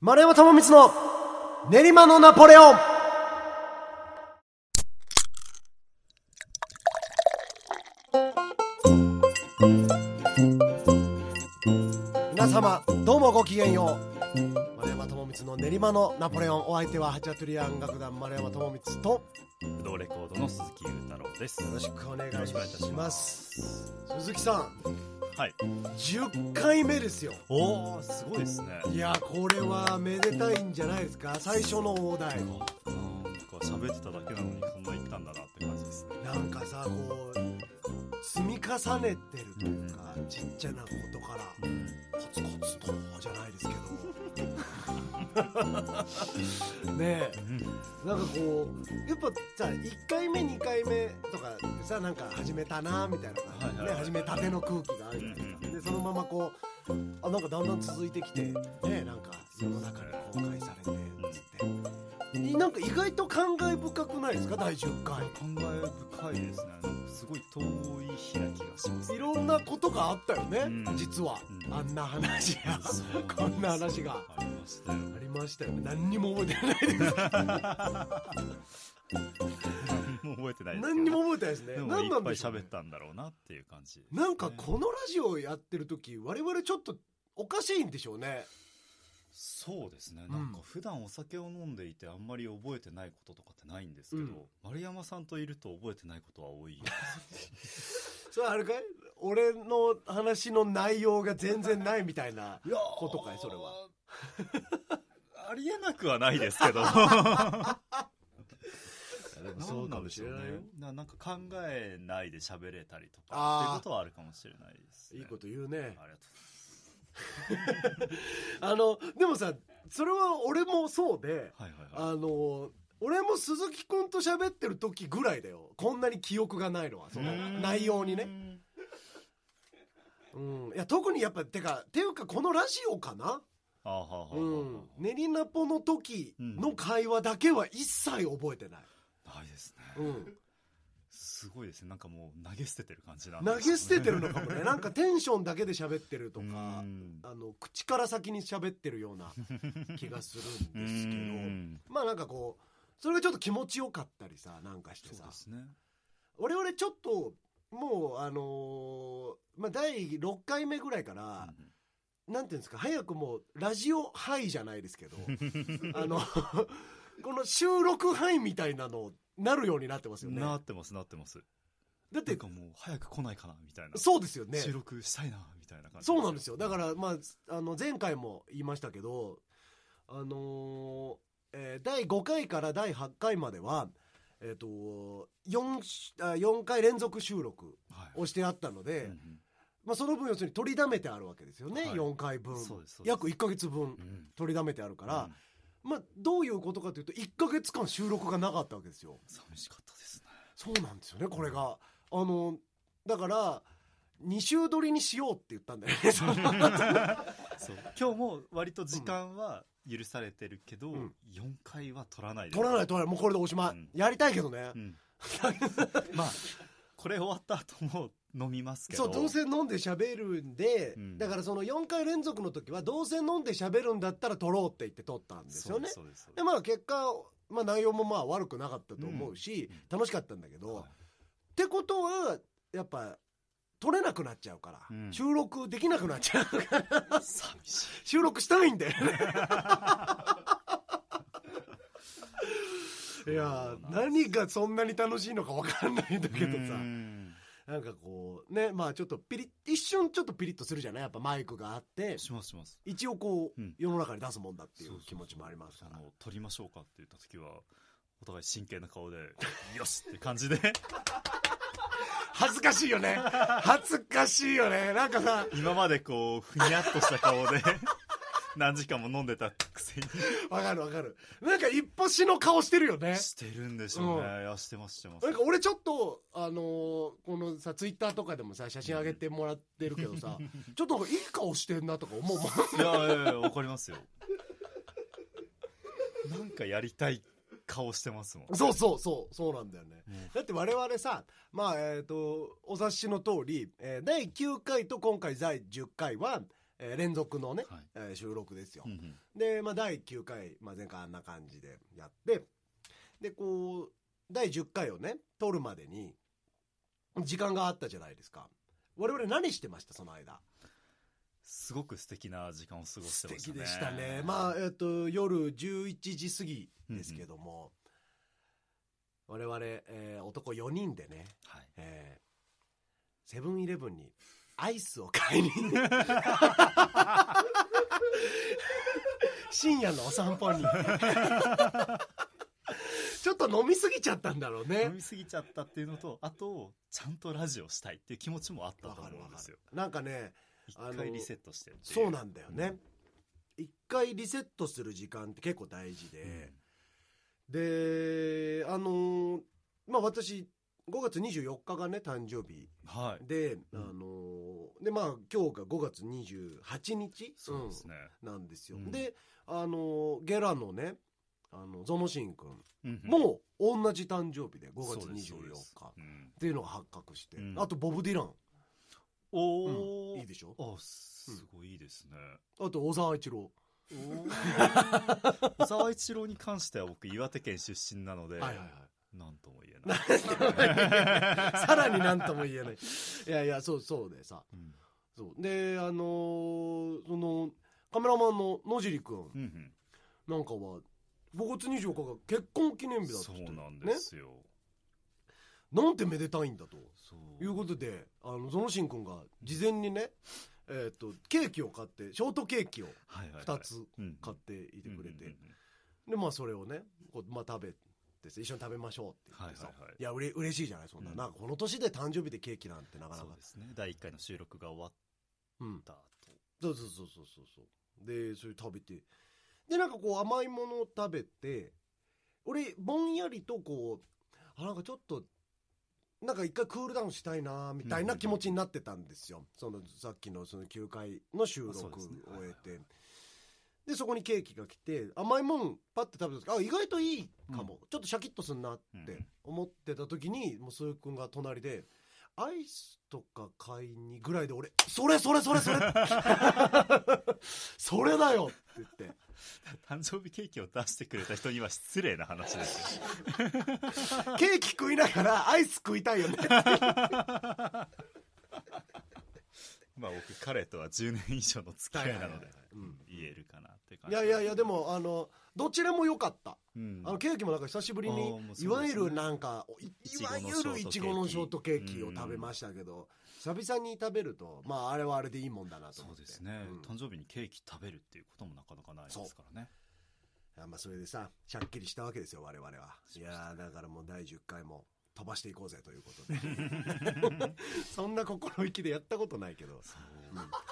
丸山智光の練馬のナポレオン。皆様どうもごきげんよう。丸山智光の練馬のナポレオン。お相手はハチャトゥリアン楽団丸山智光と。不動レコードの鈴木裕太郎です。よろしくお願いいいたします。鈴木さんはい。10回目ですよ。おお、すごいですね。いやこれはめでたいんじゃないですか。最初の大台。なん。か喋ってただけなのにそんな言ったんだなって感じですね。なんかさこう積み重ねてるというかちっちゃなことからコツコツとじゃないですけどねえ。なんかこうやっぱさ1回目2回目とかでさなんか始めたなみたいな。感じで、ね始めたての空気があるじゃない。ですかでそのままこうあなんかだんだん続いてきてねなんか世の中に公開されてつってなんか意外と感慨深くないですか？第10回。感慨深いですね。すごい遠い開きがします、いろんなことがあったよね、うん。実は、うん。あんな話やこんな話が。ありましたよ。ありましたよね。何にも覚えてないです もう覚えてないです。何にも覚えてないですねでも何いっぱいなんでしょうね。喋ったんだろうなっていう感じ。なんかこのラジオやってる時我々ちょっとおかしいんでしょうねそうですね、うん。なんか普段お酒を飲んでいてあんまり覚えてないこととかってないんですけど、うん。丸山さんといると覚えてないことは多い それあれかい？俺の話の内容が全然ないみたいなことかい？それは。ありえなくはないですけど。でもそうかもしれないよ。ななんか考えないで喋れたりとかっていうことはあるかもしれないです、ね、いいこと言うね。ありがとう あのでもさそれは俺もそうではいはいはい。あの俺も鈴木君と喋ってる時ぐらいだよ。こんなに記憶がないのはその内容にね。うん。いや特にやっぱてかていうかこのラジオかな？うん。練りナポの時の会話だけは一切覚えてない、ないですね。うん、すごいですね。なんかもう投げ捨ててる感じなんで投げ捨ててるのかもね。なんかテンションだけで喋ってるとうかん。あの口から先に喋ってるような気がするんうですけん。どまあなんかこうそれがちょっと気持ちよかったりさなんかしてさ。そうですね。我々ちょっともうあのーまあ第6回目ぐらいから、なんていうんですか早くもうラジオハイじゃないですけどあのこの収録ハイみたいなのなるようになってますよね。なってますなってます。だってもう早く来ないかなみたいな。そうですよね。収録したいなみたいな感じそうなんですよ。だからまああの前回も言いましたけどあのーえー第5回から第8回まではえっ、と 4, あ4回連続収録はい。をしてあったので、うんうん。まあ、その分要するに取りだめてあるわけですよね、はい。4回分。約1か月分うん。取りだめてあるからうん、まあ、どういうことかというと1か月間収録がなかったわけですよ。寂しかったですね。そうなんですよねこれが。あのだから2週撮りにしようって言ったんだよね。そう。今日も割と時間は許されてるけど、うん。4回は取らないで撮らない撮らない。もうこれでおしまい、うん。やりたいけどね。う、ん。まあこれ終わった後も飲みますけど。そうどうせ飲んで喋るんで、うん。だからその4回連続の時はどうせ飲んで喋るんだったら撮ろうって言って撮ったんですよね。でまあ結果、まあ、内容もまあ悪くなかったと思うし、うん楽しかったんだけど、はい。ってことはやっぱ撮れなくなっちゃうから、うん。収録できなくなっちゃうから寂しい。収録したいんだよね。いやー何がそんなに楽しいのか分かんないんだけどさ。うんなんかこうねまあちょっとピリッ一瞬ちょっとピリッとするじゃない？やっぱマイクがあって。しますします。一応こう、うん。世の中に出すもんだっていそううそう。気持ちもありますから。あの撮りましょうかって言った時はお互い真剣な顔でよしって感じで。恥ずかしいよね。恥ずかしいよね。なんかさ今までこうふにゃっとした顔で 何時間も飲んでたくせに。わかるわかる。なんか一歩しの顔してるよね。してるんでしょうね、うん。いやしてますしてます。なんか俺ちょっとあのーこのさツイッターとかでもさ写真上げてもらってるけどさ ちょっといい顔してんなとか思うもん。いやいやいやわかりますよ。なんかやりたい顔してますもん。そうそうそう。そうなんだよね。もうだって我々さまあえっ、とお察しの通り、えー第9回と今回第10回は、えー連続のね、はいえー収録ですようん。うんで、まあ、第9回、まあ、前回あんな感じでやって、で、こう、第10回をね、撮るまでに、時間があったじゃないですか。我々何してました、その間？すごく素敵な時間を過ごして素ましたね。敵でしたね。まあ、えっと、夜11時過ぎですけども、我々、えー男4人でね、はい。えーセブンイレブンにアイスを買いに深夜のお散歩に。ちょっと飲みすぎちゃったんだろう飲ねみすぎちゃったっていうのと、あと、ちゃんとラジオしたいっていう気持ちもあったと思うんですよ。なんかね一あの回リセットしてそうなんだよね。一回リセットする時間って結構大事で、であのーまあ私5月24日がね誕生日。はい。で、うん。あのーでまあ今日が5月28日。そうですね。うん。なんですよ、うん。であのーゲラのねあのゾノシン君。も同じ誕生日で5月そうです24そうです。日っうん。ていうのが発覚して、うん。あとボブ・ディラン、おー。うん。いいでしょ？あ、すごいいいですね。あと小沢一郎。小沢一郎に関しては僕岩手県出身なので、はいはいはいなんとも言えない。さらになんとも言えない。いやいやそうそうでさ。うんそう。であのーそのカメラマンの野尻君うんうん。なんかは5月24日が結婚記念日だってそうなんねですよ。なんてめでたいんだと。いうことであのゾノシン君が事前にね、えー、とケーキを買ってショートケーキをはいはいはい。2つうん買っていてくれて、でまあそれをねこう、まあ、食べてさ一緒に食べましょうって言ってさ、はいはいはい。いやうれ嬉しいじゃないそんな,、うん。なんかこの年で誕生日でケーキなんてなかなか。そうですね。第1回の収録が終わっうんた後。そうそうそうそうそうそう。でそれ食べて。でなんかこう甘いものを食べて俺ぼんやりとこうあなんかちょっとなんか一回クールダウンしたいなみたいな気持ちになってたんですよ、そのさっきのその9回の収録をあそうですね。終えてでそこにケーキが来て甘いもんパッて食べた時あ意外といいかも、ちょっとシャキッとすんなって思ってた時にもう鈴木君が隣でアイスとか買いにぐらいで俺それそれそれそれ それだよって言って。誕生日ケーキを出してくれた人には失礼な話ですよ。ケーキ食いながらアイス食いたいよね まあ僕彼とは10年以上の付き合いなので。うん言えるかなって感じいやいやいやでもあのどちらも良かった。うん。あのケーキもなんか久しぶりにね。いわゆるなんかいわゆるいちごのショートケーキを食べましたけど久々に食べるとまああれはあれでいいもんだなとそう思って。ですね、うん。誕生日にケーキ食べるっていうこともなかなかないですからね。あまあそれでさしゃっきりしたわけですよ我々は。いやーだからもう第10回も飛ばしていこうぜということで。そんな心意気でやったことないけど。そう。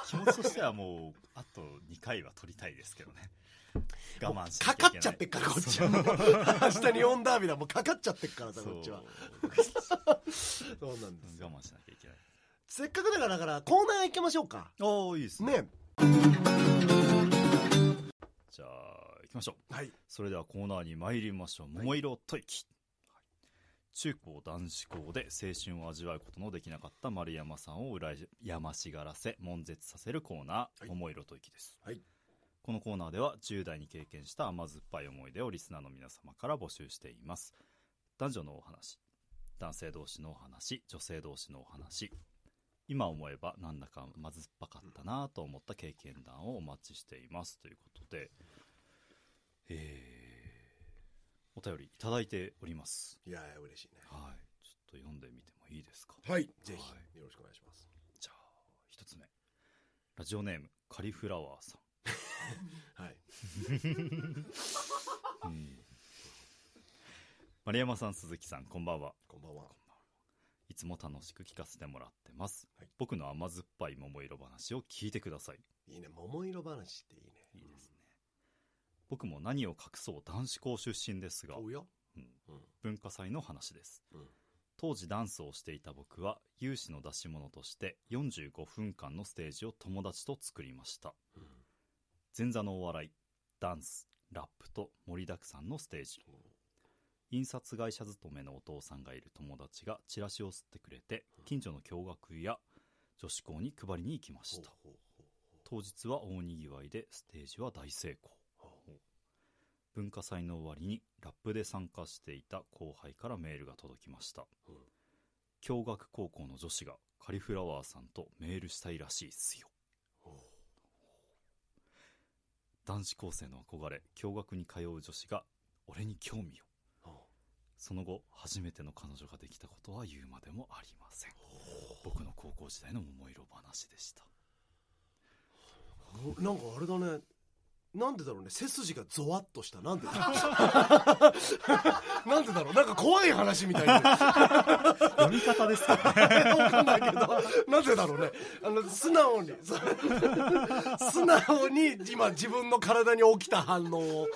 気持ちとしてはもうあと2回は取りたいですけどね。我慢しなかかっちゃってっからこっちは。明日日本ダービーだもうかかっちゃってっからさこっちは。そうなんですよ。我慢しなきゃいけない。せっかくだからだからコーナー行きましょうか。おおいいですね。ね。じゃあ行きましょう。はい。それではコーナーに参りましょう。桃色吐息、はい中高男子校で青春を味わうことのできなかった丸山さんを羨ましがらせ悶絶させるコーナー、はい桃色吐息です。はい。このコーナーでは10代に経験した甘酸っぱい思い出をリスナーの皆様から募集しています。男女のお話男性同士のお話女性同士のお話。今思えばなんだか甘酸っぱかったなと思った経験談をお待ちしています。ということでえー、お便りいただいております。いや嬉しいね。はい。ちょっと読んでみてもいいですか？はいぜひ。はい。よろしくお願いします。じゃあ一つ目。ラジオネームカリフラワーさん。はい。うん。丸山さん鈴木さんこんばんは。こんばんは。いつも楽しく聞かせてもらってます、はい。僕の甘酸っぱい桃色話を聞いてください。いいね。桃色話っていいね。僕も何を隠そう男子校出身ですがうん。うん。文化祭の話です、うん。当時ダンスをしていた僕は有志の出し物として45分間のステージを友達と作りました。うん。前座のお笑いダンスラップと盛りだくさんのステージ。印刷会社勤めのお父さんがいる友達がチラシを吸ってくれて近所の共学や女子校に配りに行きました。当日は大にぎわいでステージは大成功文化祭の終わりにラップで参加していた後輩からメールが届きました、うん共学高校の女子がカリフラワーさんとメールしたいらしいっすよ。男子高生の憧れ共学に通う女子が俺に興味を。その後初めての彼女ができたことは言うまでもありません。僕の高校時代の桃色話でした。なんかあれだね。なんでだろうね。背筋がゾワッとした。なんで なんでだろう。なんか怖い話みたいな読み方ですかわかんないけどなんでだろうね。あの素直に。そ 素直に今自分の体に起きた反応を。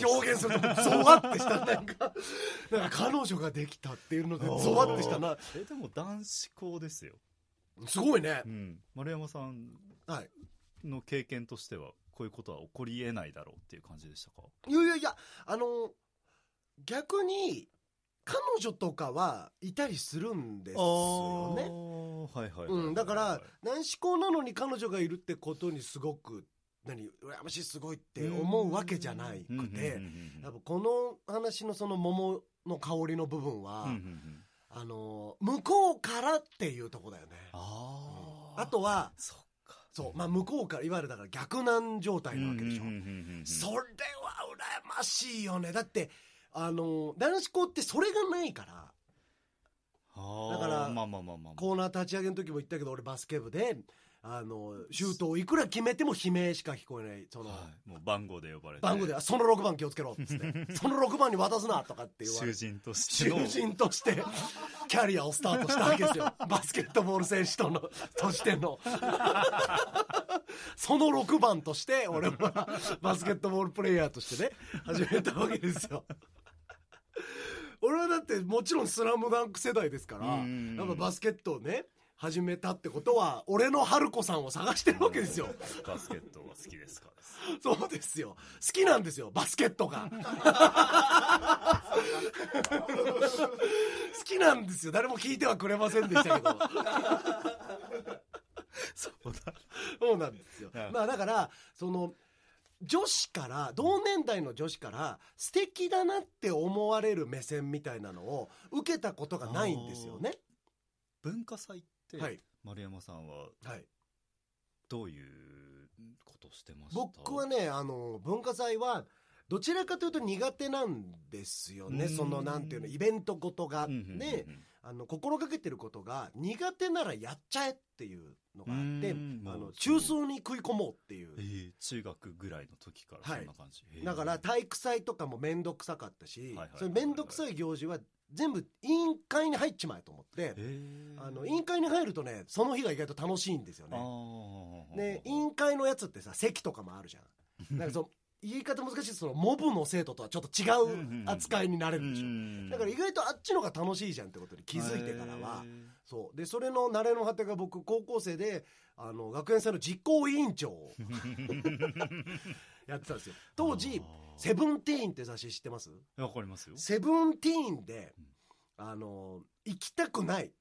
表現するとゾワッてした。なんかなんか彼女ができたっていうのでゾワッてしたな。えでも男子校ですよ、すごいね。うん、丸山さんはい。の経験としてはこういうことは起こりえないだろうっていう感じでしたか？いやいやいやあの逆に彼女とかはいたりするんですよね。はいはいはいはい、うん、だから男子校なのに彼女がいるってことにすごく何羨ましいすごいって思うわけじゃないくてやっぱこの話のその桃の香りの部分は、あの向こうからっていうとこだよね。ああとはそう、まあ、向こうからいわゆるだから逆難状態なわけでしょ、それは羨ましいよね。だってあの男子校ってそれがないから。だからコーナー立ち上げの時も言ったけど俺バスケ部であのシュートをいくら決めても悲鳴しか聞こえないその、はい、もう番号で呼ばれて。番号で「その6番気をつけろ」っつって「その6番に渡すな」とかって言われて。囚人としての。囚人としてキャリアをスタートしたわけですよ。バスケットボール選手とのとしての。その6番として俺はバスケットボールプレイヤーとしてね始めたわけですよ。俺はだってもちろん「スラムダンク世代ですからうん。やっぱバスケットをね始めたってことは俺の春子さんを探してるわけですよ。バスケットが好きですか？そうですよ。好きなんですよバスケットが。好きなんですよ。誰も聞いてはくれませんでしたけど。そうだ。そうなんですよ、はいまあだからその女子から同年代の女子から素敵だなって思われる目線みたいなのを受けたことがないんですよね。文化祭はい。丸山さんははい。どういうことしてました？僕はねあの文化祭はどちらかというと苦手なんですよね。うん。そのなんていうのイベントごとが、うんうんうんうん。であの心がけてることが苦手ならやっちゃえっていうのがあってあの中枢に食い込もうっていう。えー中学ぐらいの時からそんな感じ、えーだから体育祭とかも面倒くさかったしはいはいそれ面倒くさい行事は全部委員会に入っちまえと思ってえー。あの委員会に入るとねその日が意外と楽しいんですよあねー。で委員会のやつってさ席とかもあるじゃん。なんかその言い方難しいそのモブの生徒とはちょっと違う扱いになれるでしょ。だから意外とあっちのが楽しいじゃんってことに気づいてからはそう。でそれの慣れの果てが僕高校生であの学園祭の実行委員長を やってたんですよ。当時「セブンティーンって雑誌知ってます？わかりますよ。セブンティーンであの行きたくない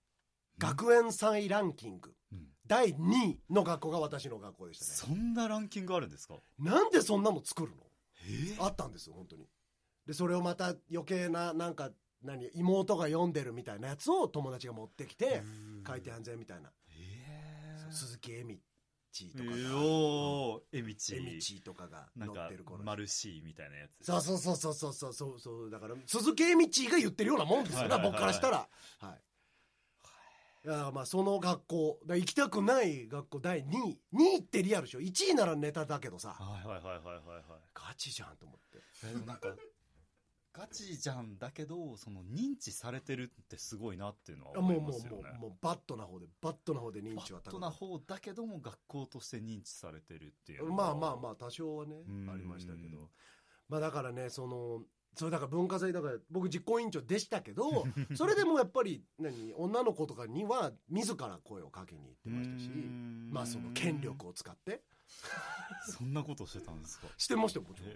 学園祭ランキング。うん。第2位の学校が私の学校でしたね。そんなランキングあるんですか？なんでそんなの作るの？えあったんですよ本当に。でそれをまた余計ななんか何妹が読んでるみたいなやつを友達が持ってきて書いて安全みたいな。えー。鈴木恵美チーとかが。えみ、エミチー。とかが乗ってる頃。マルシーみたいなやつ。そうそうそうそうそうそうそう。だから、鈴木エミチーが言ってるようなもんですよね、僕からしたら。はい。いやまあその学校行きたくない学校第2位2位ってリアルでしょ1位ならネタだけどさはいはいはいはいはいガチじゃんと思ってなんかガチじゃんだけどその認知されてるってすごいなっていうのは思いあもうもうますよね。もうもうバットな方でバットな方で認バ知は高い。ットな方だけども学校として認知されてるっていうまあまあまあ多少はねうんありましたけど。まあだからねそのそれだから文化祭だから僕実行委員長でしたけど それでもやっぱり何女の子とかには自ら声をかけに行ってましたしうん。まあその権力を使って。そんなことしてたんですか？してましたよもちろん。へ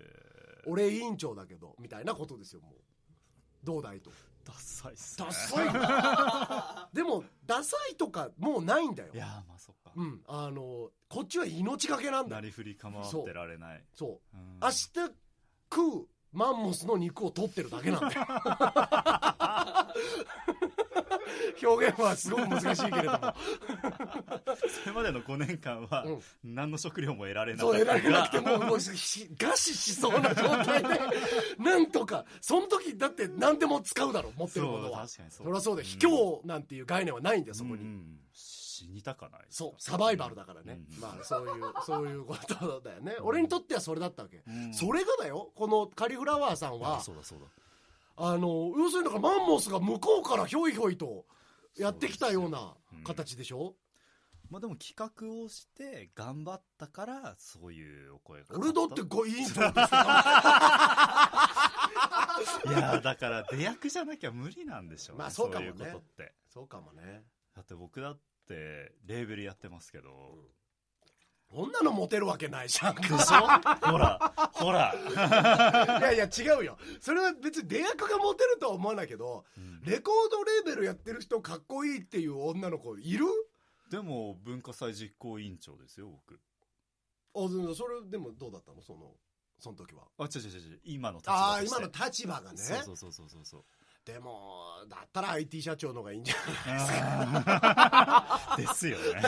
俺委員長だけどみたいなことですよもう。どうだいと。ダサいっすね。ダサい。でもダサいとかもうないんだよ。いやーまあそっか、うん。あのこっちは命がけなんだなりふり構ってられない。そう。うん。明日食うマンモスの肉を取ってるだけなんだよ 表現はすごく難しいけれども。それまでの5年間はうん。何の食料も得られなかそうった得られなくてもうもうし餓死しそうな状態で。なんとかその時だって何でも使うだろ持ってるものは。そう確かにそう。そりゃそうでん。卑怯なんていう概念はないんだよそこに、うんうん死にたかないそうサバイバルだからね、うん。まあそういう そういうことだよね、俺にとってはそれだったわけ、うん。それがだよこのカリフラワーさんあはそうだそうだ。あの要するにだからマンモスが向こうからひょいひょいとやってきたようなうん。形でしょ、まあでも企画をして頑張ったからそういうお声が俺だってごいいんだよいやだから出役じゃなきゃ無理なんでしょうね。まあそうかもね。いうことって。そうかもね。だって僕だってレーベルやってますけど、女のモテるわけないじゃん。でしょ？ほらほら、いやいや違うよ。それは別に出役がモテるとは思わないけどうん。レコードレーベルやってる人かっこいいっていう女の子いる？でも文化祭実行委員長ですよ僕。あそそれでもどうだったの？そのその時は。あ違う違う違う。今の立場として。ああ今の立場がね。そうそうそうそうそうそうでもだったら IT 社長の方がいいんじゃあー。ですよね。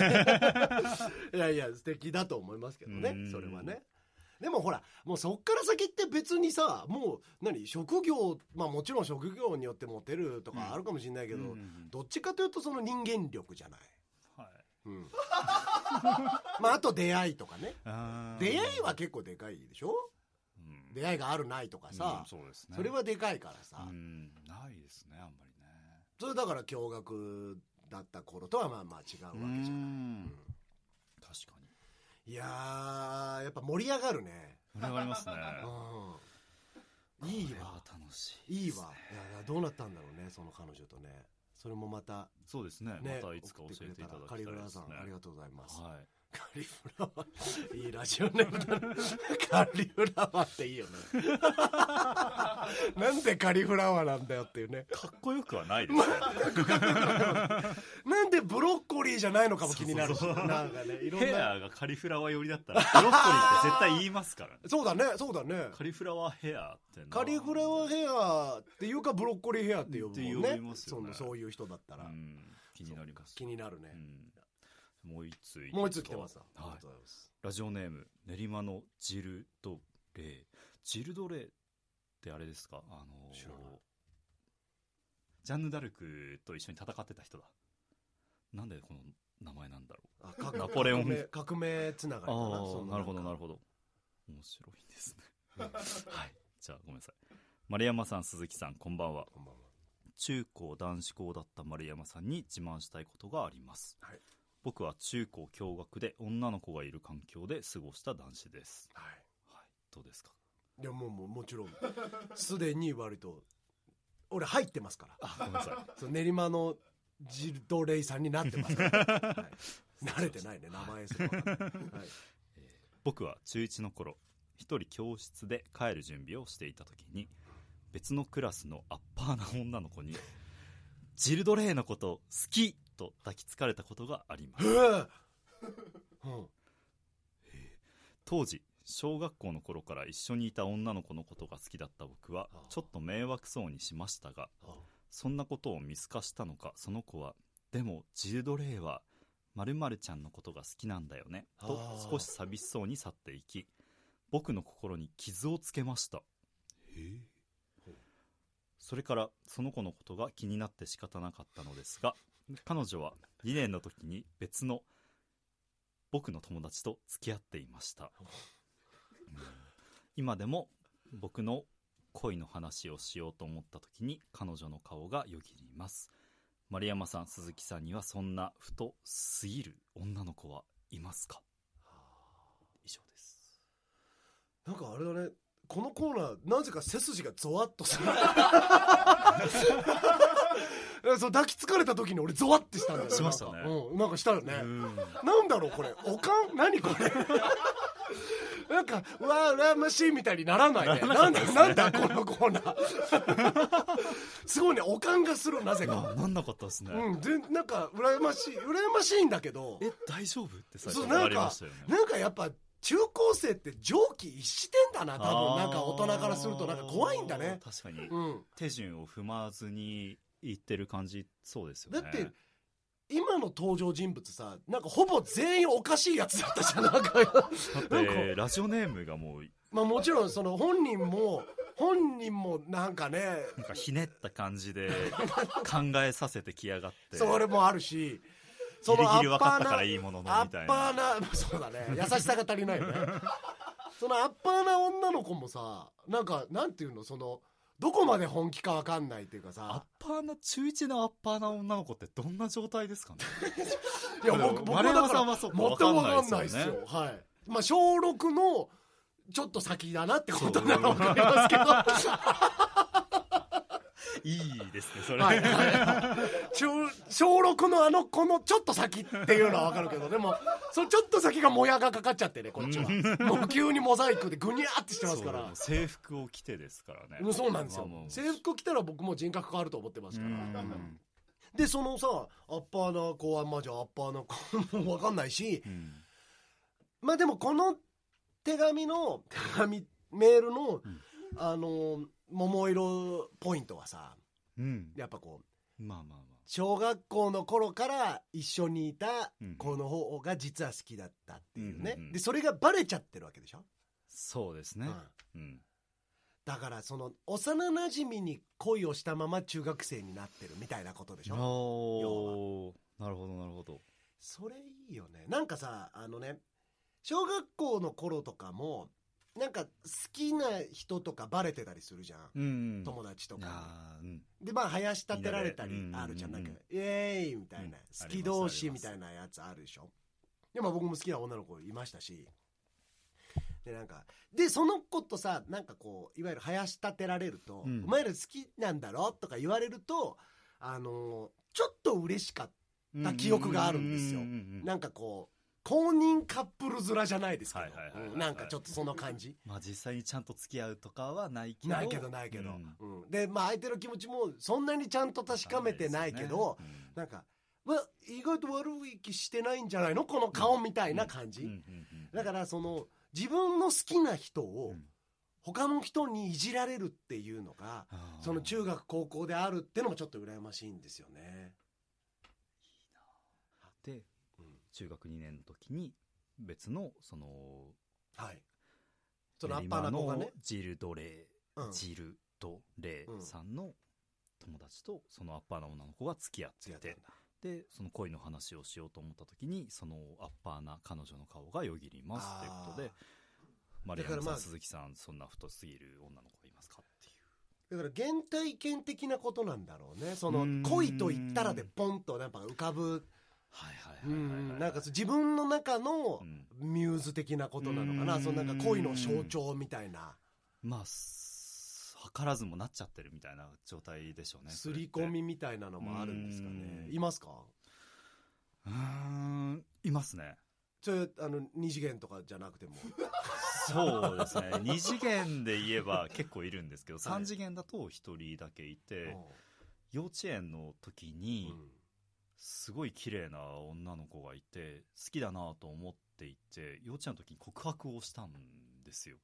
な いいやいや素敵だと思いますけどね。うん。それはね。でもほらもうそっから先って別にさもう何職業まあもちろん職業によってモテるとかあるかもしれないけど、うん。うんどっちかというとその人間力じゃない、はい。うん、まああと出会いとかね。出会いは結構でかいでしょ？うん出会いがあるないとかさうん、そうですね。それはでかいからさ、うんないですねあんまりね。それだから驚愕だった頃とはまあまあ違うわけじゃない、うん。確かに。いやーやっぱ盛り上がるね。盛り上がりますね。うん。いいわ楽しいいいわ。いやどうなったんだろうねその彼女とね。それもまたそうですね。ねまたいつか教えていただきたいカリフラワーですねさんありがとうございます、はいカリフラワー。いいラジオネームだな。カリフラワーっていいよね。なんでカリフラワーなんだよっていうね。かっこよくはないですよ なんでブロッコリーじゃないのかも気になるし。なんかねいろんヘなアがカリフラワー寄りだったらブロッコリーって絶対言いますからね。そうだね。そうだね。カリフラワーヘアってなカリフラワーヘアっていうかブロッコリーヘアって呼ぶもんってね呼びますよね。そのそういう人だったら、うん。気になります。気になるね、うん、もう一通もう一つ来てます、ありがはいとうございます。ラジオネーム練馬のジルドレイジルドレイってあれですか？あの知らない。ジャンヌ・ダルクと一緒に戦ってた人だ。なんでこの名前なんだろあ革ナポレオン。革命つながうりかな。ああなるほどなるどほど。面白いですね。はい。じゃあごめんなさい。丸山さん鈴木さんこんばんは。こんばんは。中高男子校だった丸山さんに自慢したいことがあります、はい僕は中高共学で女の子がいる環境で過ごした男子です。はい。はい。どうですか？いやもうもうもちろん。すでに割と俺入ってますから。あごめんなさい。そう練馬のジルドレイさんになってますから、はい、慣れてないね名前すら。分かんない、はい、僕は中1の頃一人教室で帰る準備をしていた時に別のクラスのアッパーな女の子に「ジルドレイのこと好き!」と抱きつかれたことがあります。ええ。うん。当時小学校の頃から一緒にいた女の子のことが好きだった僕はちょっと迷惑そうにしましたがあそんなことを見透かしたのかその子は「でもジルドレイは〇〇ちゃんのことが好きなんだよね」と少し寂しそうに去っていき僕の心に傷をつけました。それからその子のことが気になって仕方なかったのですが彼女は2年の時に別の僕の友達と付き合っていました、うん。今でも僕の恋の話をしようと思った時に彼女の顔がよぎります。丸山さん鈴木さんにはそんな太すぎる女の子はいますか？以上です。なんかあれだね。このコーナーなぜか背筋がゾワッとする そう抱きつかれた時に俺ゾワッてしたんだよしましたねなんかうんなんかしたよねうんなんだろうこれおかん？何これ？なんか、うわー、羨ましいみたいにならないね。なんだ、なんだ、このコーナー。すごいね、おかんがする、なぜか。あなんなかったですね。うん、で、なんか、羨ましい、羨ましいんだけど、え、大丈夫って最そう、初ななんかりましたよね。、なんかやっぱ、中高生って蒸気逸してんだな、多分。なんか大人からすると、なんか怖いんだねあ。ー確かに。うん。手順を踏まずに言ってる感じ、そうですよね。だって、今の登場人物さ、なんかほぼ全員おかしいやつだったじゃん。なんか、だって、ラジオネームがもう、まあもちろんその本人も、本人もなんかね、なんかひねった感じで考えさせてきやがって。それもあるし、ギリギリ分かったなからいいもののアッみたいパな。ーな、そうだね。優しさが足りないよね。そのアッパーな女の子もさ、なんか、なんていうの、その、どこまで本気かわかんないっていうかアッさ、パーな、中1のアッパーな女の子ってどんな状態ですかね？いや、僕、僕はだから、さんはそうか全くわかんないですよっすよ。はい。まあ、小6の、ちょっと先だなってことならわかりますけど。いいですね、それ。はいはい小小6のあの子のちょっと先っていうのはわかるけど、でも、そのちょっと先がもやがかかっちゃってね、こっちは。もう急にモザイクでぐにゃーってしてますから。制服を着てですからね。うんそうなんですよ。制服着たら僕も人格変わると思ってますから。うんで、そのさ、アッパーな子は、まあじゃあアッパーな子もわかんないし、うんまあでもこの手紙の、手紙、メールの、んあの、桃色ポイントはさ、うん。やっぱこう、まあまあま小学校の頃から一緒にいたうん子の方が実は好きだったっていうね、うんうんうん。でそれがバレちゃってるわけでしょ、そうですね。うん。うん。だからその幼なじみに恋をしたまま中学生になってるみたいなことでしょ？おー。なるほど、なるほど。それいいよね。なんかさあのね小学校の頃とかもなんか好きな人とかバレてたりするじゃん、うん。友達とか。でまあ林立てられたりあるじゃん、うんうんうんなん。かイエーイみたいな、うん。好き同士みたいなやつあるでしょ。でも僕も好きな女の子いましたし。でなんかでその子とさなんかこういわゆる林立てられると、うん。お前ら好きなんだろ？とか言われるとあのちょっと嬉しかった記憶があるんですよ。なんかこう公認カップル面じゃないですけど。なんかちょっとその感じ。まあ実際にちゃんと付き合うとかはないけど。ないけどないけど、うん。うん。でまあ相手の気持ちもそんなにちゃんと確かめてないけど、うんなんか、わ、意外と悪い気してないんじゃないの？この顔みたいな感じ。だから、その、自分の好きな人をうん。他の人にいじられるっていうのが、その中学高校であるってのもちょっと羨ましいんですよね。で、うん中学2年の時に別のそのはい。そのアッパーな子がね。ジルドレうんー、ジルドレーさんの友達とそのアッパーな女の子が付き合ってて。でその恋の話をしようと思った時にそのアッパーな彼女の顔がよぎりますということで丸山さん、だからまあ鈴木さんそんな太すぎる女の子がいますかっていうだから原体験的なことなんだろうね。そうの恋と言ったらでポンとなんか浮かぶ、はいはういはいはいはい。ん、なんか自分の中のうん。ミューズ的なことなのかな。うーん。そのなんか恋の象徴みたいな。まあす図らずもなっちゃってるみたいな状態でしょうねすり込みみたいなのもあるんですかね。う。ん。いますか？うーん。いますね。それ、あの、二次元とかじゃなくても。そうですね。2次元で言えば結構いるんですけどはい3次元だと1人だけいて、幼稚園の時うにんすごい綺麗な女の子がいて好きだなと思っていて幼稚園の時に告白をしたんですよ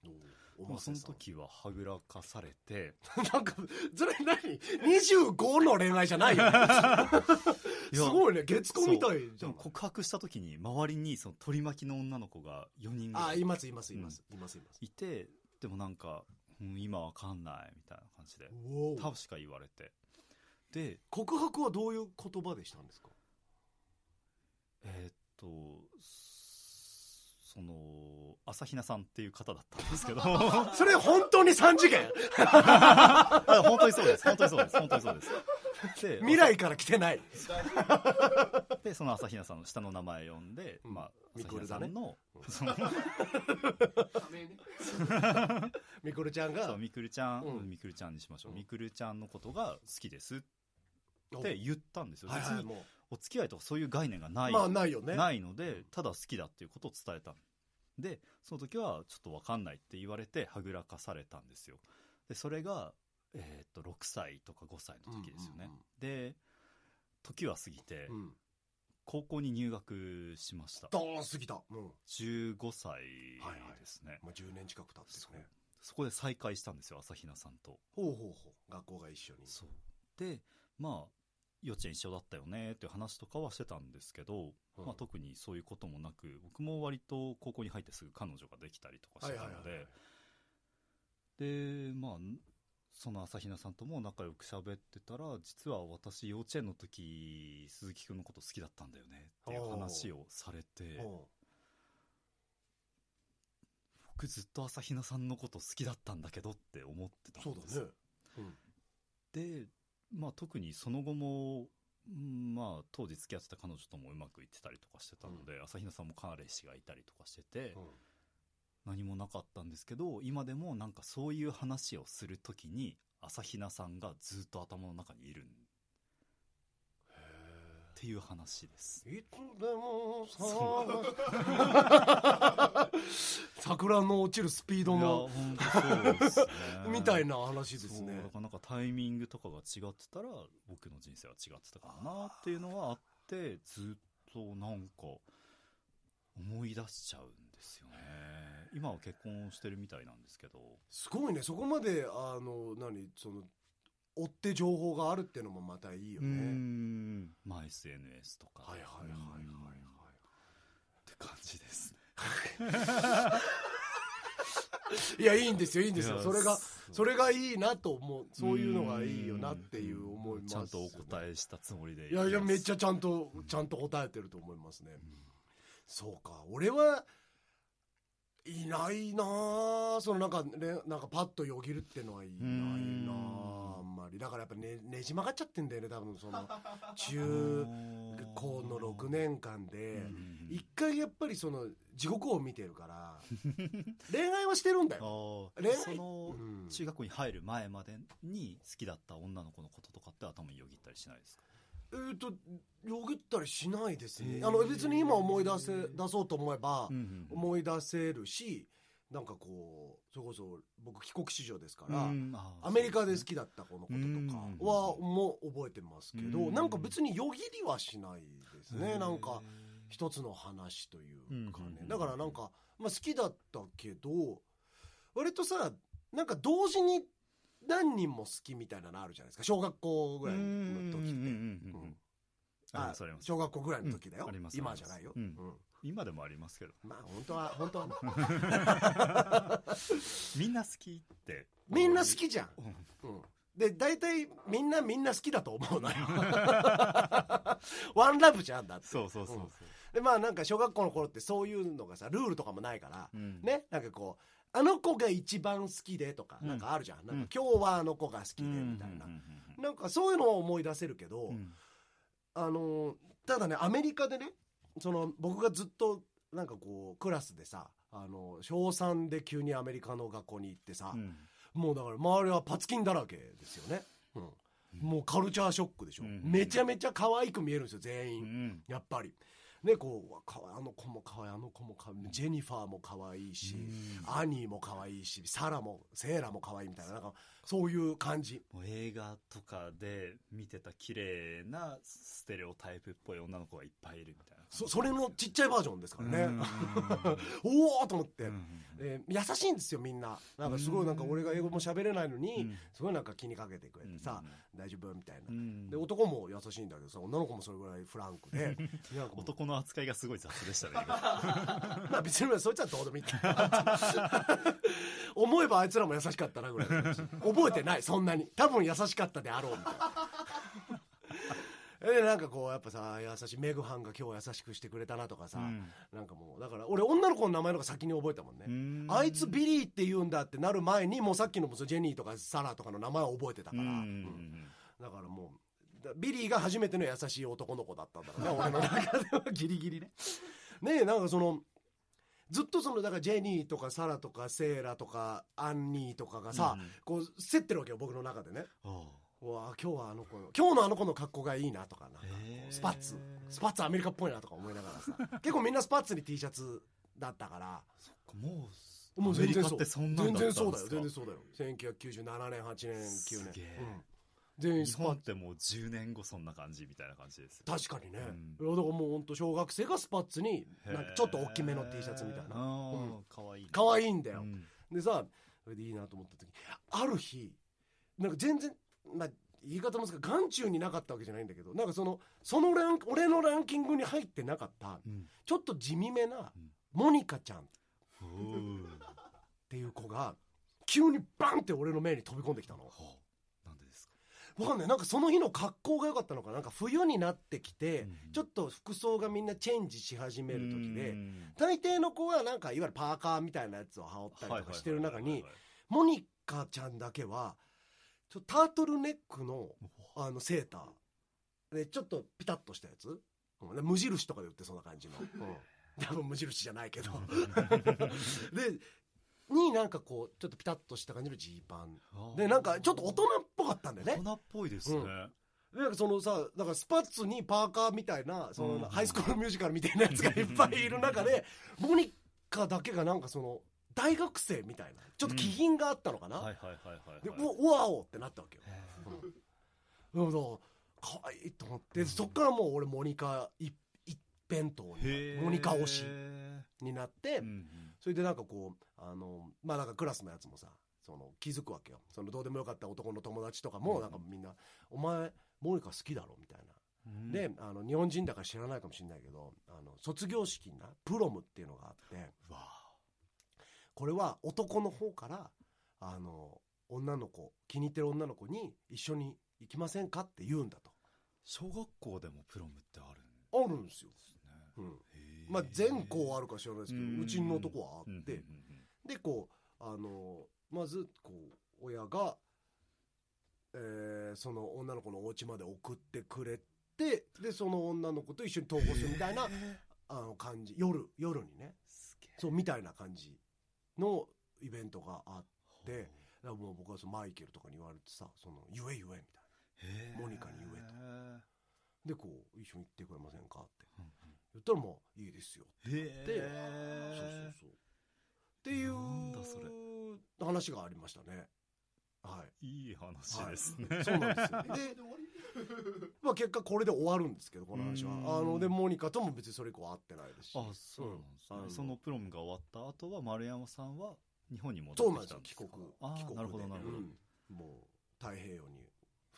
おもうその時ははぐらかされて なんか、それ何 ?25 の恋愛じゃないよ すごいね。月9みたいでじゃん。も告白した時に周りにその取り巻きの女の子が4人ぐらあ、いいます、います、います。います、います。いてでもなんか、うん、今わかんないみたいな感じでおー確か言われてで告白はどういう言葉でしたんですか？えーっとその朝比奈さんっていう方だったんですけど。あ それ本当に3次元？本当にそうです。本当にそうです。本当にそうです。で未来から来てない？でその朝比奈さんの下の名前を呼んで、うん。まあミクル朝比奈ださねんのそのみくるちゃんが？そう、みくるちゃん、うん。みくるちゃんにしましょう。うんみくるちゃんのことが好きですっお。て言ったんですよ。はいはい、別にもお付き合いとかそういう概念がなう。い。まあ、ないよね。ないので、ただ好きだっていうことを伝えた。でその時はちょっと分かんないって言われてはぐらかされたんですよ。でそれが、えーっと6歳とか5歳の時ですよね、うんうんうん。で時は過ぎて、うん。高校に入学しました。だー過ぎた。う。ん15歳ですね、まあ、10年近く経ってるね。そこで再会したんですよ朝比奈さんと。ほうほうほう。学校が一緒に。そう。でまあ幼稚園一緒だったよねっていう話とかはしてたんですけど、うん。まあ、特にそういうこともなく僕も割と高校に入ってすぐ彼女ができたりとかしてたのはいはいはいででまあその朝比奈さんとも仲良く喋ってたら実は私幼稚園の時鈴木くんのこと好きだったんだよねっていう話をされてほ僕ずっと朝比奈さんのこと好きだったんだけどって思ってうそうたんですよ。だね。うん。で、まあ、特にその後も、うんまあ、当時付き合ってた彼女ともうまくいってたりとかしてたので、朝比奈さんも彼氏がいたりとかしてて、うん。何もなかったんですけど今でもなんかそういう話をするときに朝比奈さんがずっと頭の中にいるっていう話です。いつでもさ桜の落ちるスピードのね。みたいな話ですね。そうだからなんかタイミングとかが違ってたら僕の人生は違ってたかもなっていうのはあってずっとなんか思い出しちゃうんですよね。今は結婚してるみたいなんですけど。すごいね。そこまであの何？その追って情報があるっていうのもまたいいよね。ん。まあ SNS とか。はいはいはいはいはい。うんって感じですね。いやいいんですよいいんですよ。それがそれがいいなと思うそういうのがいいよなっていう思います。ちゃんとお答えしたつもりでいやいやめっちゃゃちゃんとちゃんと答えてると思いますね。そうか。俺はいないなあそのなんかねなんかパッとよぎるってのはいないなああんまり。だからやっぱねねじ曲がっちゃってんだよね多分その中高の6年間で。一回やっぱりその地獄を見てるから恋愛はしてるんだよ。恋愛？そのうん。中学校に入る前までに好きだった女の子のこととかって頭によぎったりしないですか？えっとよぎったりしないですね。へー。あの別に今思い出せ出そうと思えばうん思い出せるしなんかこうそれこそ僕帰国子女ですから、うんアメリカで好きだった子のことうんとかはもう覚えてますけどうんなんか別によぎりはしないですね。ねなんか一つの話というかうんうんうんねだからなんか、まあ、好きだったけど割とさなんか同時に何人も好きみたいなのあるじゃないですか。小学校ぐらいの時って。あ小学校ぐらいの時だよ、うんあります今じゃないよ、今でもありますけど。まあ本当は本当は。ね みんな好きって。みんな好きじゃん、うん。うん、で大体みんなみんな好きだと思うのよ。ワンラブじゃんだって。そうそうそうそう。でまあなんか小学校の頃ってそういうのがさルールとかもないから、うん。ね。なんかこうあの子が一番好きでとか、うん。なんかあるじゃん。なんうんか今日はあの子が好きでみたいな、なんかそういうのを思い出せるけど、あのーただねアメリカでねその僕がずっとなんかこうクラスでさあの小3で急にアメリカの学校に行ってさ、うん。もうだから周りはパツキンだらけですよね、うん。もうカルチャーショックでしょ、うん。めちゃめちゃ可愛く見えるんですよ全う員、ん。やっぱりねこうあの子も可愛いあの子も可愛いジェニファーも可愛いし、うん。アニーも可愛いしサラもセーラも可愛いみたいななんかそういう感じ。もう映画とかで見てた綺麗なステレオタイプっぽい女の子がいっぱいいるみたいなそそれのちっちゃいバージョンですからね、うん。おおと思って、うんで優しいんですよみんな。なんかすごいなんか俺が英語も喋れないのに、うん。すごいなんか気にかけてくれてさ、大丈夫？みたいな、うん。で男も優しいんだけどさ女の子もそれぐらいフランクで。男の扱いがすごい雑でしたね今。まあ別にそいつはどうでもいい思えばあいつらも優しかったなぐらい覚えてないそんなに。多分優しかったであろうみたいな。でなんかこうやっぱさ優しいメグハンが今日優しくしてくれたなとかさ、うん。なんかもうだから俺女の子の名前の方が先に覚えたもんね、うん。あいつビリーって言うんだってなる前にもうさっきのジェニーとかサラとかの名前を覚えてたから、うんうんだからもうだビリーが初めての優しい男の子だったんだろうね俺の中では。ギリギリね。ねえなんかそのずっとそのだからジェニーとかサラとかセーラとかアンニーとかがさ、うん。こう競ってるわけよ僕の中でね。あうわ今日はあの子の今日のあの子の格好がいいなとかなんかこうへースパッツ。スパッツアメリカっぽいなとか思いながらさ。結構みんなスパッツに T シャツだったから。もう、もうアメリカ全然そうってそんなん全だったんですか？然そうだよ全然そうだよ。1997年8年9年。すげえ。うん全員日スパッ本ってもう10年後そんな感じみたいな感じですよ。確かにね、うん。だからもう本当小学生がスパッツになんかちょっと大きめの T シャツみたいな。あーうん。かわいいね。可愛いんだよ、うん。でさそれでいいなと思った時ある日なんか全然まあ言い方もですけど眼中になかったわけじゃないんだけどなんかそのそのラン俺のランキングに入ってなかったうん。ちょっと地味めなうん。モニカちゃん。っおーていう子が急にバンって俺の目に飛び込んできたのわかんない。なんかその日の格好が良かったのかな。なんか冬になってきて、うん。ちょっと服装がみんなチェンジし始める時で、うん。大抵の子はなんかいわゆるパーカーみたいなやつを羽織ったりとかしてる中にモニカちゃんだけはちょタートルネックのあのセーター。でちょっとピタッとしたやつ、無印とかで売ってそうな感じの、うん。多分無印じゃないけど。でになんかこうちょっとピタッとした感じのジーパン。でなんかちょっと大人っぽかったんだよね。大人っぽいですね、うん。でなんかそのさだからスパッツにパーカーみたいなその、うん。ハイスクールミュージカルみたいなやつがいっぱいいる中でモニカだけがなんかその大学生みたいなちょっと気品があったのかな、はいはいはいはいではい。うわうわおってなったわけよ。へうん。だから可愛いと思ってそっからもう俺モニカ一一辺倒ー。にモニカ推しへになって、それでなんかこうあのまあなんかクラスのやつもさその気づくわけよ。そのどうでもよかった男の友達とかもうん。なんかみんな「お前モニカ好きだろ」みたいな。うん。であの日本人だから知らないかもしれないけどあの卒業式になプロムっていうのがあって。わ。これは男の方からあの女の子気に入ってる女の子に一緒に行きませんかって言うんだと。小学校でもプロムってあるんであるんですよ、すねうん、まあ全校あるか知らないですけどうちのとこはあって、でこうあのまずこう親が、えーその女の子のお家まで送ってくれてでその女の子と一緒に登校するみたいなあの感じ。夜夜にね。そうみたいな感じのイベントがあってだからもう僕はそのマイケルとかに言われてさその言え言えみたいな。モニカに言えと。へでこう一緒に行ってくれませんかって。ーうん。言ったらもういいですようんへえそうそうそうっていう話がありましたね。はい。いい話ですね、そうなんですよ。で、まあ、結果これで終わるんですけどこの話は。うん。あのでモニカとも別にそれ以降会ってないですし。あそうなんですね、うん。そのプロムが終わった後は丸山さんは日本に戻そうなんってきたんですか？ですよ。帰国あ帰国なるほどなるほど、うん。もう太平洋に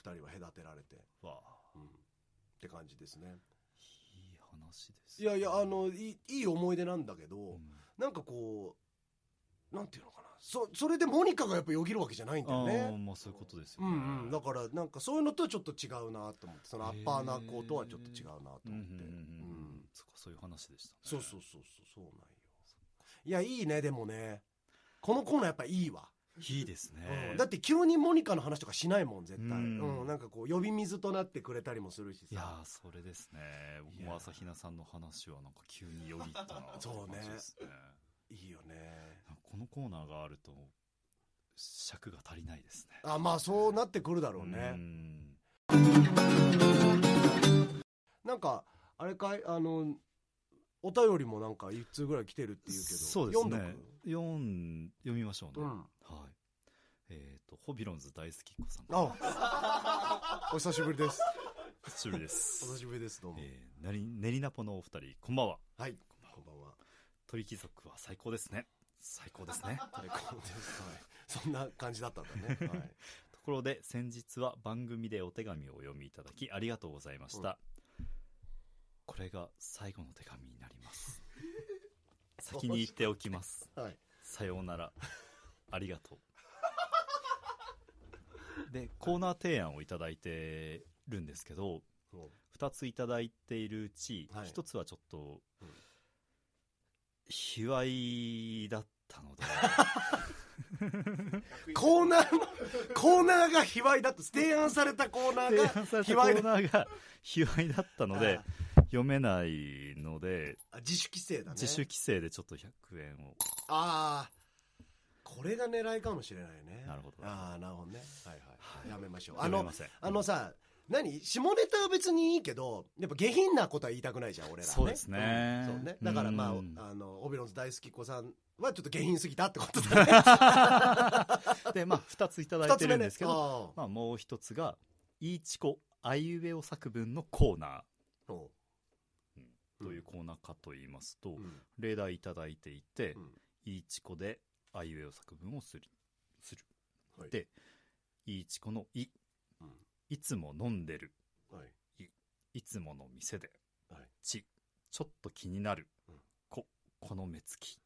2人は隔てられて、わあ。うん。って感じですね。いい話ですいやいやあのいいいい思い出なんだけど、うん。なんかこうなんていうのかな。そそれでモニカがやっぱよぎるわけじゃないんだよね。まあそういうことですようね、んうん。だからなんかそういうのとはちょっと違うなと思ってそのアッパーな子とはちょっと違うなと思って、うんうんうんうん。うん。そっかそういう話でしたね。そうそうそうそうそうなんよ。いやいいねでもね。このコーナーやっぱいいわ、いいですね、うん。だって急にモニカの話とかしないもん絶対、ううん。んなんかこう呼び水となってくれたりもするしいやそれですね。も朝比奈さんの話はなんか急によぎったなそうね。いいよねこのコーナーがあると尺が足りないですね。あまあそうなってくるだろううね、ん。なんかあれかい？あのお便りもなんか一通ぐらい来てるっていうけど。そうですね。読んど読みましょうね、くうん。はい。えっ、とホビロンズ大好きっ子さん。あお久しぶりです。久しぶりでおす久しぶりですどうも、えー、なり練りナポのお二人こんばんは。はいこんばんは。鳥貴族は最高ですね最高ですね。最高です、はい、そんな感じだったんだね、はい、ところで先日は番組でお手紙をお読みいただきありがとうございました、これが最後の手紙になります。先に言っておきます。はい。さようなら。ありがとう。でコーナー提案をいただいてるんですけども2ついただいているうち、はい。1つはちょっと、うん。卑猥だったので。う コーナーのコーナーが卑猥だと提案されたコーナーが提案されたコーナーが卑猥だったので読めないのであ自主規制だね。自主規制でちょっと100円を。ああこれが狙いかもしれないね。なるほど。ああなるほどね。はいはい。やめましょう。あのあのさ何？下ネタは別にいいけどやっぱ下品なことは言いたくないじゃん俺らはね。そうですね。うん。そうね。だからまあうんあのオビロンズ大好き子さんはちょっと下品すぎたってことだねでまあ2ついただいてるんですけど、あまあ、もう一つが「いいちこあいうえお作文」のコーナあおう。ーというコーナーかと言いますと、うん。例題いただいていてうん「いいちこ」であいうえお作文をするする。はい。で「いいちこ」の「い」うんいつも飲んでる。はい。いつもの店で。はい「ち」ちょっと気になる。うん「こ」この目つき。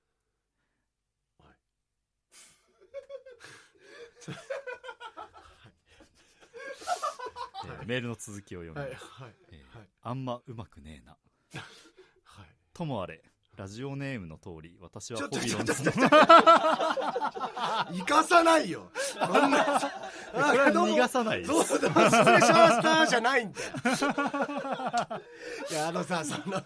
はい。えーメールの続きを読みはい。ます、はい。えーはいあんまうまくねえな。はい。ともあれラジオネームの通り私はホビロンズちょっと生かさないよ。そんな これは逃がさないです。どうぞどうぞ失礼しましたじゃないんだよ。いやあのさその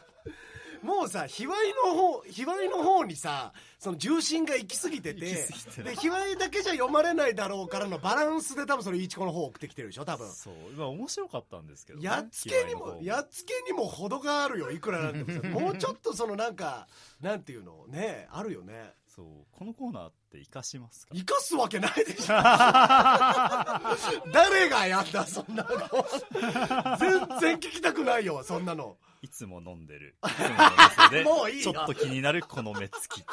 もうさ卑猥の方卑猥の方にさその重心が行き過ぎててで卑猥だけじゃ読まれないだろうからのバランスで多分それいちこの方送ってきてるでしょ多分。そうまあ面白かったんですけど、ね、やっつけにもやっつけにも程があるよいくらなんでもさ もうちょっとそのなんかなんていうのねあるよね。そうこのコーナーって生かしますか？生かすわけないでしょ。誰がやったそんなの。全然聞きたくないよそんなのいつも飲んでる。いつもの店で もういいよちょっと気になるこの目つき。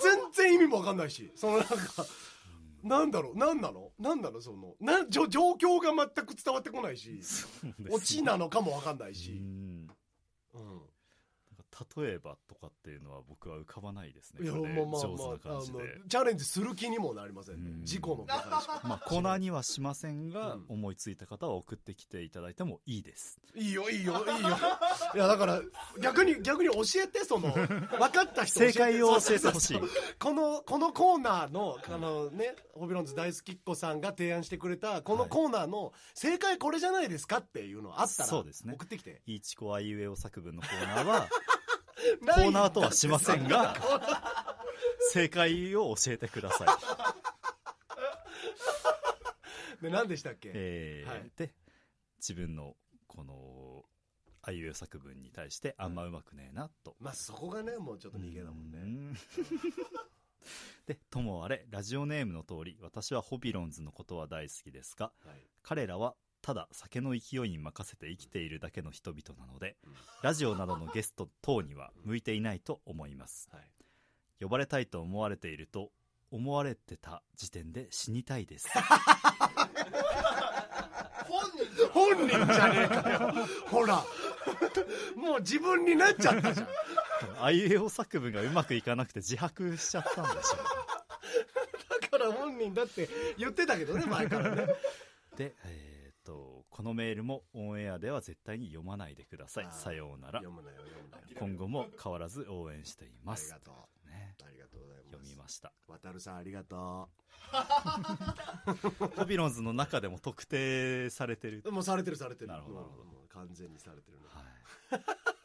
全然意味もわかんないし。そのなんかなんだろう？なんなの？なんなの？そのなん状状況が全く伝わってこないしそうですね。オチなのかもわかんないうし、例えばとかっていうのは僕は浮かばないですね。いやまあまあまあチャレンジする気にもなりませんね。うん。事故の出しかまあコーナーにはしませんが、うん思いついた方は送ってきていただいてもいいです。いいよいいよいいよ。いやだから逆に逆に教えてその 分かった人正解を教えてほしい。このこのコーナーのあのねホビロンズ大好きっ子さんが提案してくれたこのコーナーの正解これじゃないですかっていうのあったらそうですね。送ってきて。いいちこあいうえお作文のコーナーは ココーナーとはしませんが正解を教えてください。で何でしたっけ、えーはい。で自分のこのあいう作文に対してあんまうまくねえなと、まあそこがねもうちょっと逃げだもんね。うん。でともあれラジオネームの通り私はホビロンズのことは大好きですがはい。彼らはただ酒の勢いに任せて生きているだけの人々なのでうん。ラジオなどのゲスト等には向いていないと思います。はい。呼ばれたいと思われていると思われてた時点で死にたいです。本人じゃねえかよ。ほら。もう自分になっちゃったじゃん。あいうえお作文がうまくいかなくて自白しちゃったんでしょ だから本人だって言ってたけどね前からね。でえっ、とこのメールもオンエアでは絶対に読まないでください。さようなら。読むなよ読むなよ。今後も変わらず応援していあます。りがとう。ね。ありがとうございます。読みました。渡るさんありがと ホビロンズの中でも特定されてる。うもうされてるされてる。なるほどなるほど。完全にされてるね。はい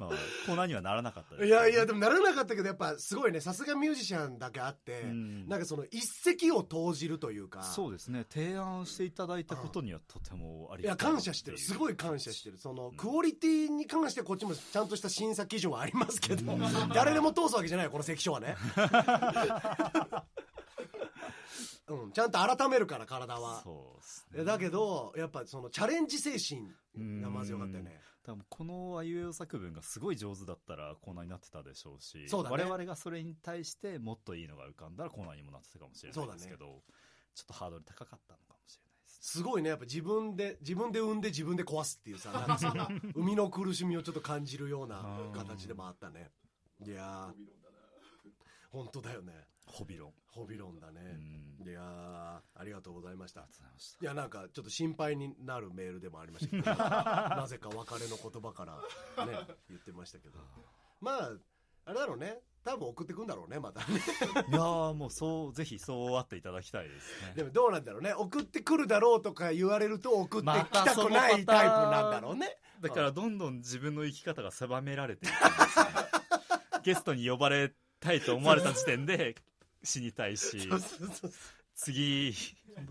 まあコーナーにはならなかったいやいやでもならなかったけどやっぱすごいねさすがミュージシャンだけあって、うん。なんかその一石を投じるというか。そうですね提案していただいたことにはとてもありいやがたい感謝してる。すごい感謝してる。その、んクオリティに関してこっちもちゃんとした審査基準はありますけど、誰でも通すわけじゃないよこの関所はね。うん、ちゃんと改めるから体は。そうですいやだけどやっぱそのチャレンジ精神がまずよかったよね多分このあいうえお作文がすごい上手だったらコーナーになってたでしょうしそうだね。我々がそれに対してもっといいのが浮かんだらコーナーにもなってたかもしれないですけど、ちょっとハードル高かったのかもしれないですすごいね。やっぱ自分で自分で産んで自分で壊すっていうさなんかその生みの苦しみをちょっと感じるような形でもあったねいやー本当だよねホビロン。ホビロンだうね、ん。いやーありがとうございました。ありがとうございました。いやなんかちょっと心配になるメールでもありましたけど。なぜか別れの言葉からね言ってましたけど。まああれだろうね。多分送ってくんだろうねまたね。いやーもうそうぜひそうあっていただきたいですね。でもどうなんだろうね。送ってくるだろうとか言われると送ってまきたくないタイプなんだろうね。だからどんどん自分の生き方が狭められていくんですね。ゲストに呼ばれたいと思われた時点で死にたいし次、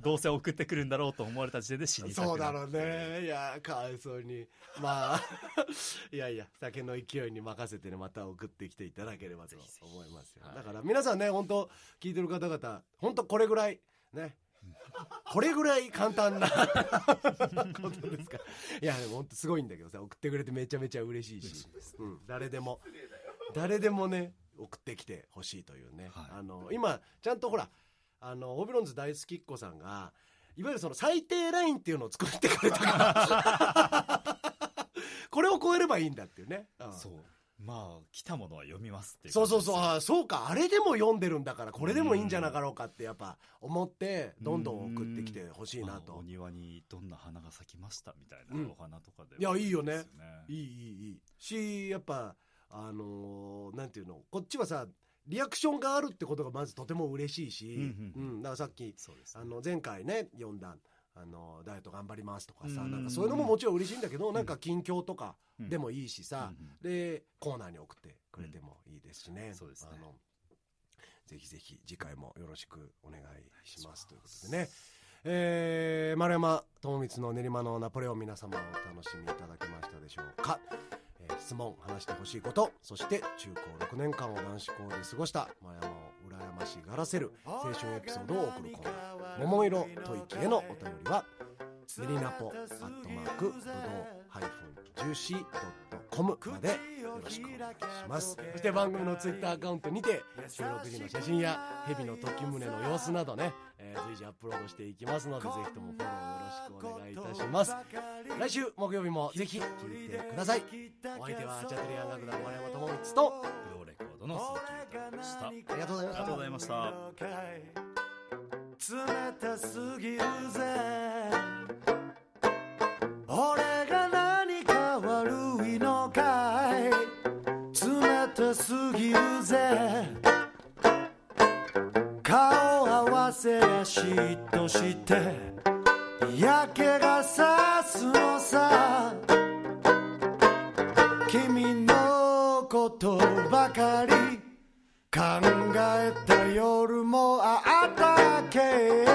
どうせ送ってくるんだろうと思われた時点で死にたくそうだろうね。いやかわいそうに。まあ いやいや酒の勢いに任せてねまた送ってきていただければと思いますよ。はいだから皆さんね本当聞いてる方々本当これぐらいね。これぐらい簡単な ことですか。いやでも本当すごいんだけどさ送ってくれてめちゃめちゃ嬉しいし、うん、誰でも。誰でもね送ってきてほしいというね、はい。あの今ちゃんとほらあのオビロンズ大好きっ子さんがいわゆるその最低ラインっていうのを作ってくれたから これを超えればいいんだっていうね、うん。そう。まあ、来たものは読みますっていうそうそうそう。感あそうか。あれでも読んでるんだからこれでもいいんじゃなかろうかってやっぱ思ってどんどん送ってきてほしいなと。まあお庭にどんな花が咲きましたみたいうん。なお花とかでもいやいいよね。いいいいいい。しやっぱあのーなんていうのこっちはさリアクションがあるってことがまずとても嬉しいし、うんうんうん。だからさっきね。あの前回ね読んだあのダイエット頑張りますとかさうん。なんかそういうのももちろん嬉しいんだけどなんか近況とかうん。でもいいしさでコーナーに送ってくれてもいいですしね。そうですね。あのぜひぜひ次回もよろしくお願いしますということでね。えー丸山智光の練馬のナポレオン皆様お楽しみいただけましたでしょうか、えー質問話してほしいことそして中高6年間を男子校で過ごした丸山を羨ましがらせる青春エピソードを送るコーナー「桃色吐息」へのお便りはメリナポアットマークブドハイフンジューシードットコムまでよろしくお願いします。そして番組のツイッターアカウントにて収録時の写真や蛇の時宗の様子などね、えー随時アップロードしていきますのでぜひともフォローよろしくお願いいたします。来週木曜日もぜひ聞いてください。お相手はチャトリアン楽団丸山智光とブローレコードの鈴木裕太郎でしたありがとうございました。ありがとうございました。冷たすぎるぜ。俺が何か悪いのかい？冷たすぎるぜ。顔合わせや嫉妬して嫌気がさすのさ君のことばかり考えた夜もあったけ。